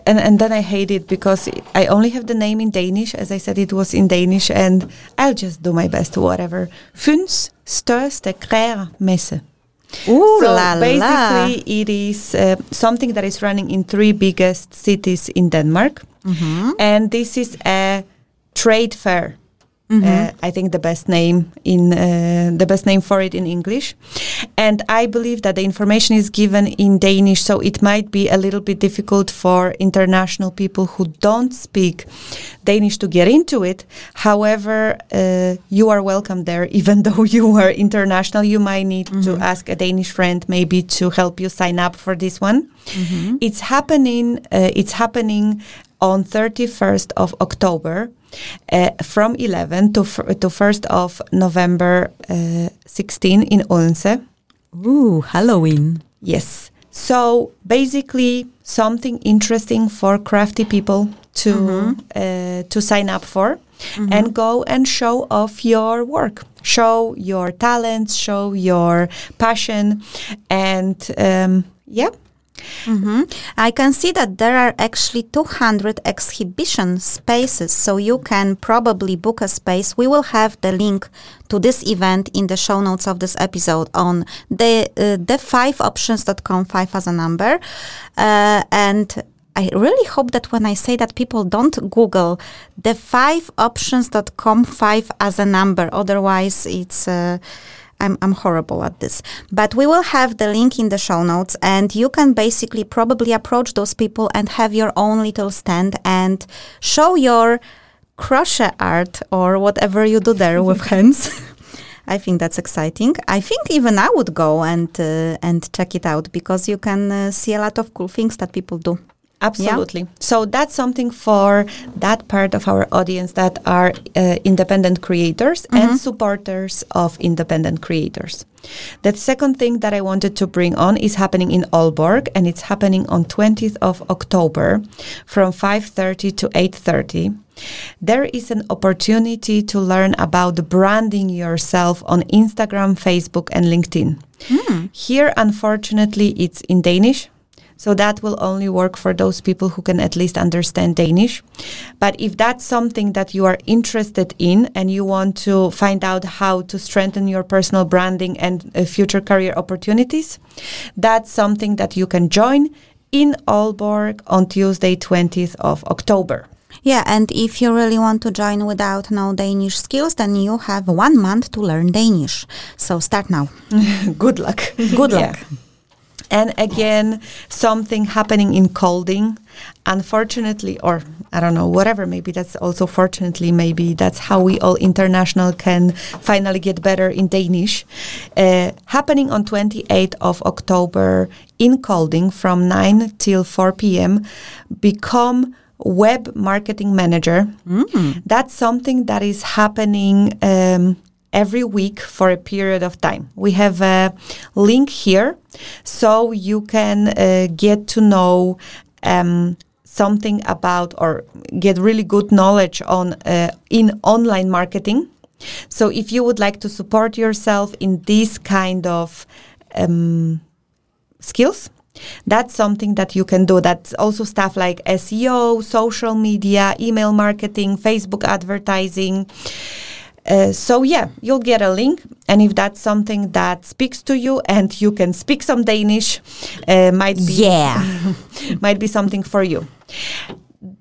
and and then I hate it because I only have the name in Danish. As I said, it was in Danish, and I'll just do my best. Whatever. Fyns største krærmesse. Ooh so la la. basically, it is uh, something that is running in three biggest cities in Denmark, Mm-hmm. and this is a trade fair. Mm-hmm. Uh, I think the best name in uh, the best name for it in English, and I believe that the information is given in Danish, so it might be a little bit difficult for international people who don't speak Danish to get into it. However, uh, you are welcome there, even though you are international. You might need to ask a Danish friend maybe to help you sign up for this one. It's happening. Uh, it's happening on 31st of October uh, from 11 to to 1st of November uh, 16 in Odense. Ooh, Halloween. Yes. So basically, something interesting for crafty people to uh, to sign up for, and go and show off your work, show your talents, show your passion, and um, yeah. Hmm I can see that there are actually 200 exhibition spaces, so you can probably book a space. We will have the link to this event in the show notes of this episode on the uh, the5options.com, five as a number, uh, and. I really hope that when I say that people don't Google the five options.com five as a number. Otherwise, it's uh, I'm, I'm horrible at this. But we will have the link in the show notes, and you can basically probably approach those people and have your own little stand and show your crochet art or whatever you do there with hands. I think that's exciting. I think even I would go and uh, and check it out because you can uh, see a lot of cool things that people do. Absolutely. So that's something for that part of our audience that are uh, independent creators and supporters of independent creators. The second thing that I wanted to bring on is happening in Aalborg and it's happening on 20th of October from 5:30 to 8:30. There is an opportunity to learn about branding yourself on Instagram, Facebook and LinkedIn. Here unfortunately it's in Danish. So that will only work for those people who can at least understand Danish. But if that's something that you are interested in and you want to find out how to strengthen your personal branding and uh, future career opportunities, that's something that you can join in Aalborg on Tuesday, 20th of October. Yeah, and if you really want to join without no Danish skills, then you have one month to learn Danish. So start now. Good luck. Good luck. Yeah. And again, something happening in Kolding. Unfortunately, or I don't know, whatever, maybe that's also fortunately, maybe that's how we all international can finally get better in Danish. Uh, happening on 28th of October in Kolding from 9 till 4 p.m. Become web marketing manager. That's something that is happening um, every week for a period of time. We have a link here so you can uh, get to know um, something about or get really good knowledge on uh, in online marketing. So if you would like to support yourself in this kind of um, skills, that's something that you can do. That's also stuff like SEO, social media, email marketing, Facebook advertising. Uh, so yeah, you'll get a link, and if that's something that speaks to you and you can speak some Danish, uh, might be yeah, might be something for you.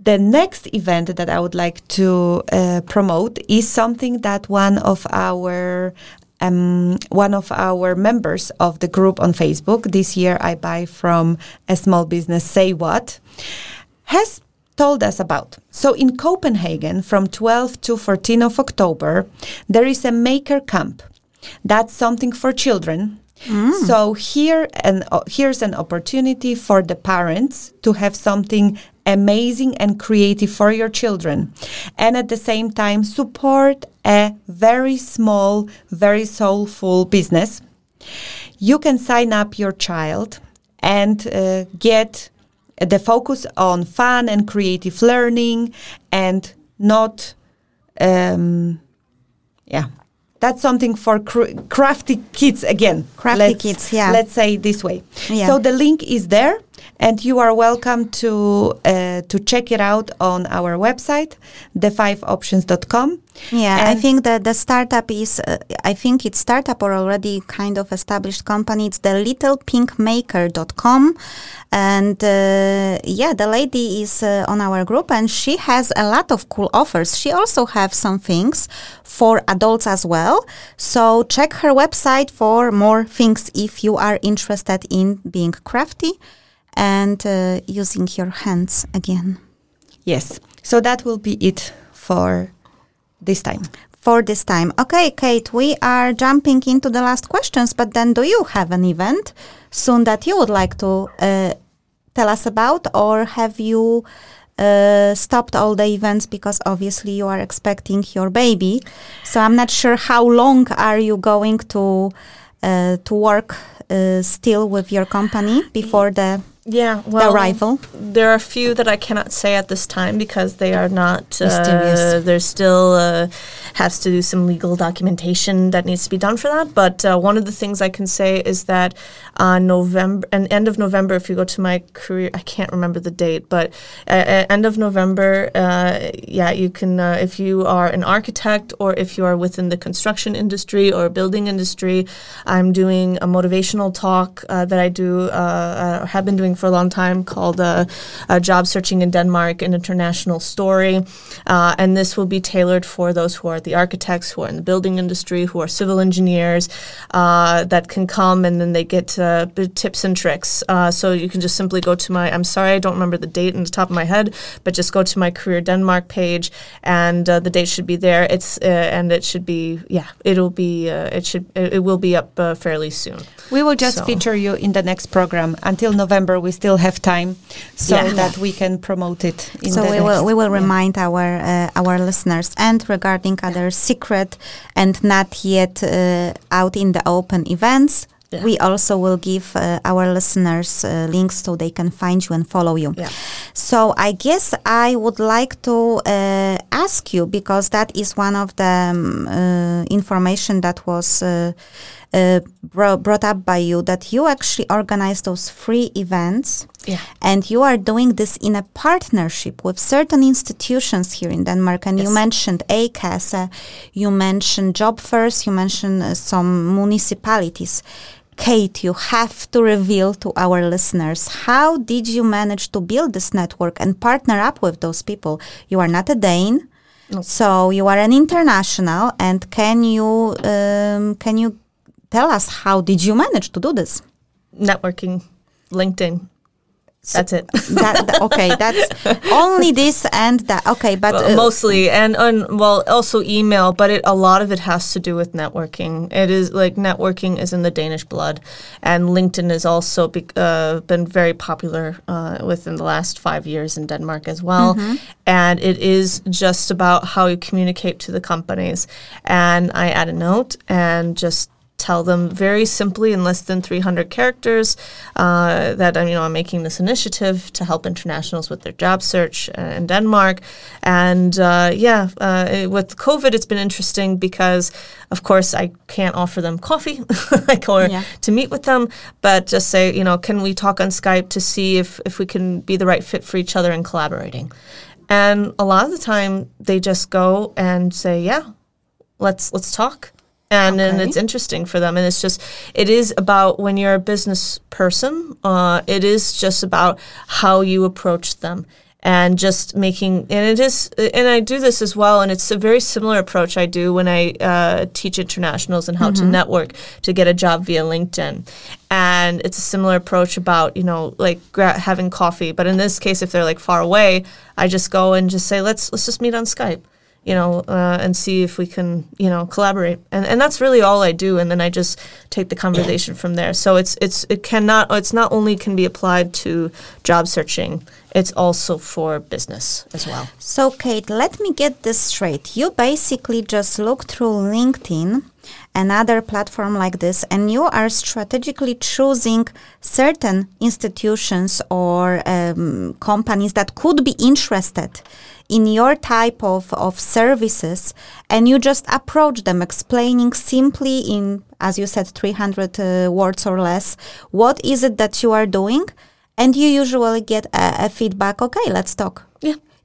The next event that I would like to uh, promote is something that one of our um, one of our members of the group on Facebook this year, I buy from a small business. Say what has told us about. So in Copenhagen, from 12 to 14 of October, there is a maker camp. That's something for children. Mm. So here and uh, here's an opportunity for the parents to have something amazing and creative for your children and at the same time support a very small very soulful business you can sign up your child and uh, get the focus on fun and creative learning and not um, yeah. That's something for cr- crafty kids again. Crafty let's, kids yeah. let's say this way. Yeah. so the link is there and you are welcome to uh, to check it out on our website the5options.com yeah and i think that the startup is uh, i think it's startup or already kind of established company. It's the littlepinkmaker.com and uh, yeah the lady is uh, on our group and she has a lot of cool offers. She also has some things for adults as well. So check her website for more things if you are interested in being crafty and uh, using your hands again. Yes. So that will be it for this time. For this time. Okay, Kate, we are jumping into the last questions, but then do you have an event soon that you would like to uh, tell us about, or have you uh, stopped all the events because obviously you are expecting your baby? So I'm not sure how long are you going to uh, to work uh, still with your company before the yeah, well, the arrival? There are a few that I cannot say at this time because they are not. Uh, there's still uh, has to do some legal documentation that needs to be done for that. But uh, one of the things I can say is that on November and end of November, if you go to my career, I can't remember the date, but end of November, uh, yeah, you can uh, if you are an architect or if you are within the construction industry or building industry. I'm doing a motivational talk uh, that I do have been doing for a long time called uh, uh, Job Searching in Denmark, an international story. Uh, and this will be tailored for those who are the architects, who are in the building industry, who are civil engineers uh, that can come and then they get uh, tips and tricks. Uh, so you can just simply go to my, I'm sorry, I don't remember the date in the top of my head, but just go to my Career Denmark page and the date should be there. It's and it should be, yeah, it'll be, it should, it, it, will be up fairly soon. We will just so. feature you in the next program until November we still have time so yeah. that we can promote it. so we will we will remind our uh, our listeners and regarding other secret and not yet uh, out in the open events. Yeah. We also will give uh, our listeners uh, links so they can find you and follow you. Yeah. So I guess I would like to uh, ask you because that is one of the um, uh, information that was uh, brought up by you that you actually organize those free events yeah. and you are doing this in a partnership with certain institutions here in Denmark and yes. you mentioned A-kasse, uh, you mentioned Job First, you mentioned uh, some municipalities. Kate, you have to reveal to our listeners how did you manage to build this network and partner up with those people? You are not a Dane, no. so you are an international. And can you um, can you tell us how did you manage to do this? Networking, LinkedIn. That's it. that, okay, that's only this and that. Okay, but uh, mostly and, and well, also email. But it, a lot of it has to do with networking. It is like networking is in the Danish blood, and LinkedIn has also be, uh, been very popular uh, within the last five years in Denmark as well. Mm-hmm. And it is just about how you communicate to the companies. And I add a note and just tell them very simply in less than 300 characters uh, that you know I'm making this initiative to help internationals with their job search uh, in Denmark. And uh, yeah, uh, with COVID, it's been interesting because, of course, I can't offer them coffee like or yeah. to meet with them, but just say, you know, can we talk on Skype to see if if we can be the right fit for each other in collaborating. And a lot of the time, they just go and say, yeah, let's let's talk and okay. and it's interesting for them and it's just it is about when you're a business person uh, it is just about how you approach them and just making and it is and i do this as well and it's a very similar approach i do when i uh, teach internationals and how mm-hmm. to network to get a job via linkedin and it's a similar approach about you know like gra- having coffee but in this case if they're like far away i just go and just say let's let's just meet on skype you know, uh, and see if we can, you know, collaborate. And and that's really all I do. And then I just take the conversation from there. So it's it's it cannot it's not only can be applied to job searching. It's also for business as well. So Kate, let me get this straight. You basically just look through LinkedIn another platform like this and you are strategically choosing certain institutions or um, companies that could be interested in your type of, of services and you just approach them explaining simply in as you said 300 uh, words or less what is it that you are doing? And you usually get a, a feedback okay let's talk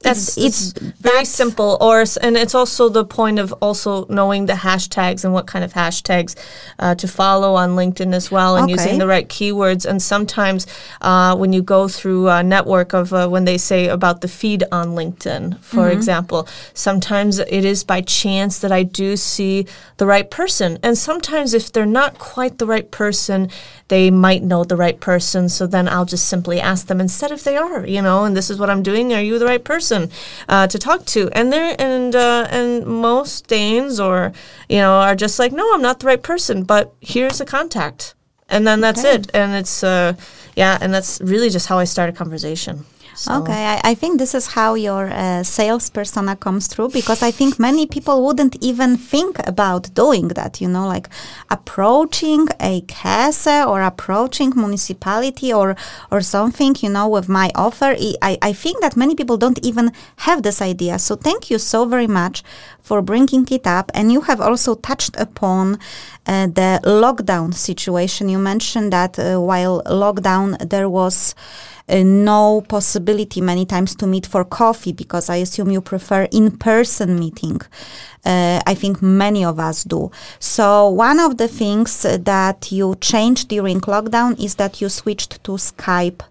that's it's, it's very that's simple. Or and it's also the point of also knowing the hashtags and what kind of hashtags uh, to follow on linkedin as well and okay. using the right keywords. And sometimes uh, when you go through a network of uh, when they say about the feed on linkedin for mm-hmm. example sometimes it is by chance that i do see the right person. And sometimes if they're not quite the right person they might know the right person. So then i'll just simply ask them instead if they are you know and this is what i'm doing. Are you the right person person uh, to talk to. And there and uh, and most Danes or you know are just like, no, I'm not the right person, but here's a contact, and then that's okay. it. And it's uh, yeah, and that's really just how I start a conversation. So. Okay, I, I, think this is how your uh, sales persona comes through because I think many people wouldn't even think about doing that, you know, like approaching A-kasse or approaching municipality or, or something, you know, with my offer. I, I think that many people don't even have this idea. So thank you so very much for bringing it up. And you have also touched upon uh, the lockdown situation. You mentioned that uh, while lockdown, there was uh, no possibility many times to meet for coffee because I assume you prefer in person meeting. Uh, I think many of us do. So, one of the things that you changed during lockdown is that you switched to Skype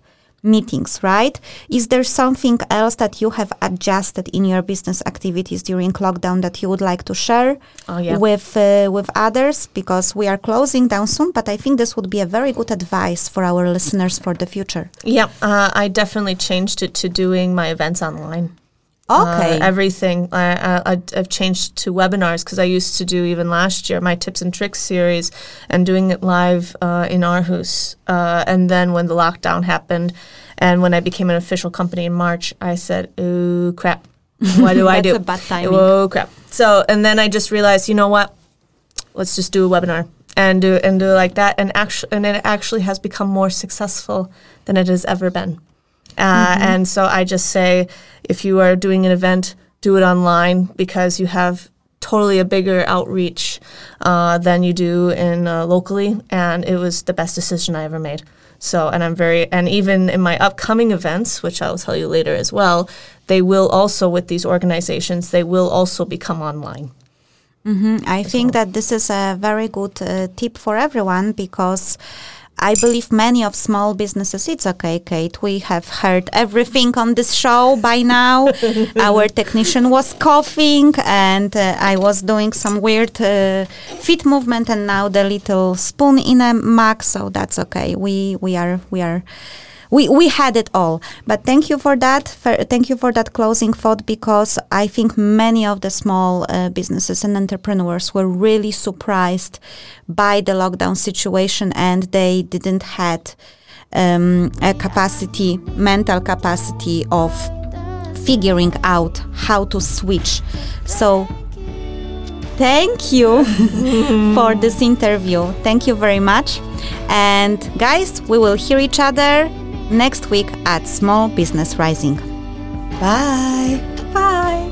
meetings, right? Is there something else that you have adjusted in your business activities during lockdown that you would like to share oh, yeah. with uh, with others? Because we are closing down soon, but I think this would be a very good advice for our listeners for the future. Yeah, uh, I definitely changed it to doing my events online. Okay. Uh, everything. I, I, have changed to webinars because I used to do even last year my tips and tricks series and doing it live uh, in Aarhus. Uh, and then when the lockdown happened and when I became an official company in March, I said, oh, crap. What do I do? That's a bad timing. Oh, crap. So, and then I just realized, you know what? Let's just do a webinar and do and do it like that. And, actually, and it actually has become more successful than it has ever been. Uh, mm-hmm. And so I just say, if you are doing an event, do it online because you have totally a bigger outreach uh, than you do in uh, locally. And it was the best decision I ever made. So, and I'm very, and even in my upcoming events, which I'll tell you later as well, they will also, with these organizations, they will also become online. Mm-hmm. I think well. that this is a very good uh, tip for everyone because I believe many of small businesses, it's okay, Kate. We have heard everything on this show by now. Our technician was coughing and uh, I was doing some weird uh, feet movement and now the little spoon in a mug. So that's okay. We, we are, we are we we had it all. But thank you for that. For, thank you for that closing thought because I think many of the small uh, businesses and entrepreneurs were really surprised by the lockdown situation and they didn't had um, a capacity, mental capacity of figuring out how to switch. So thank you for this interview. Thank you very much. And guys, we will hear each other next week at Small Business Rising. Bye. Bye.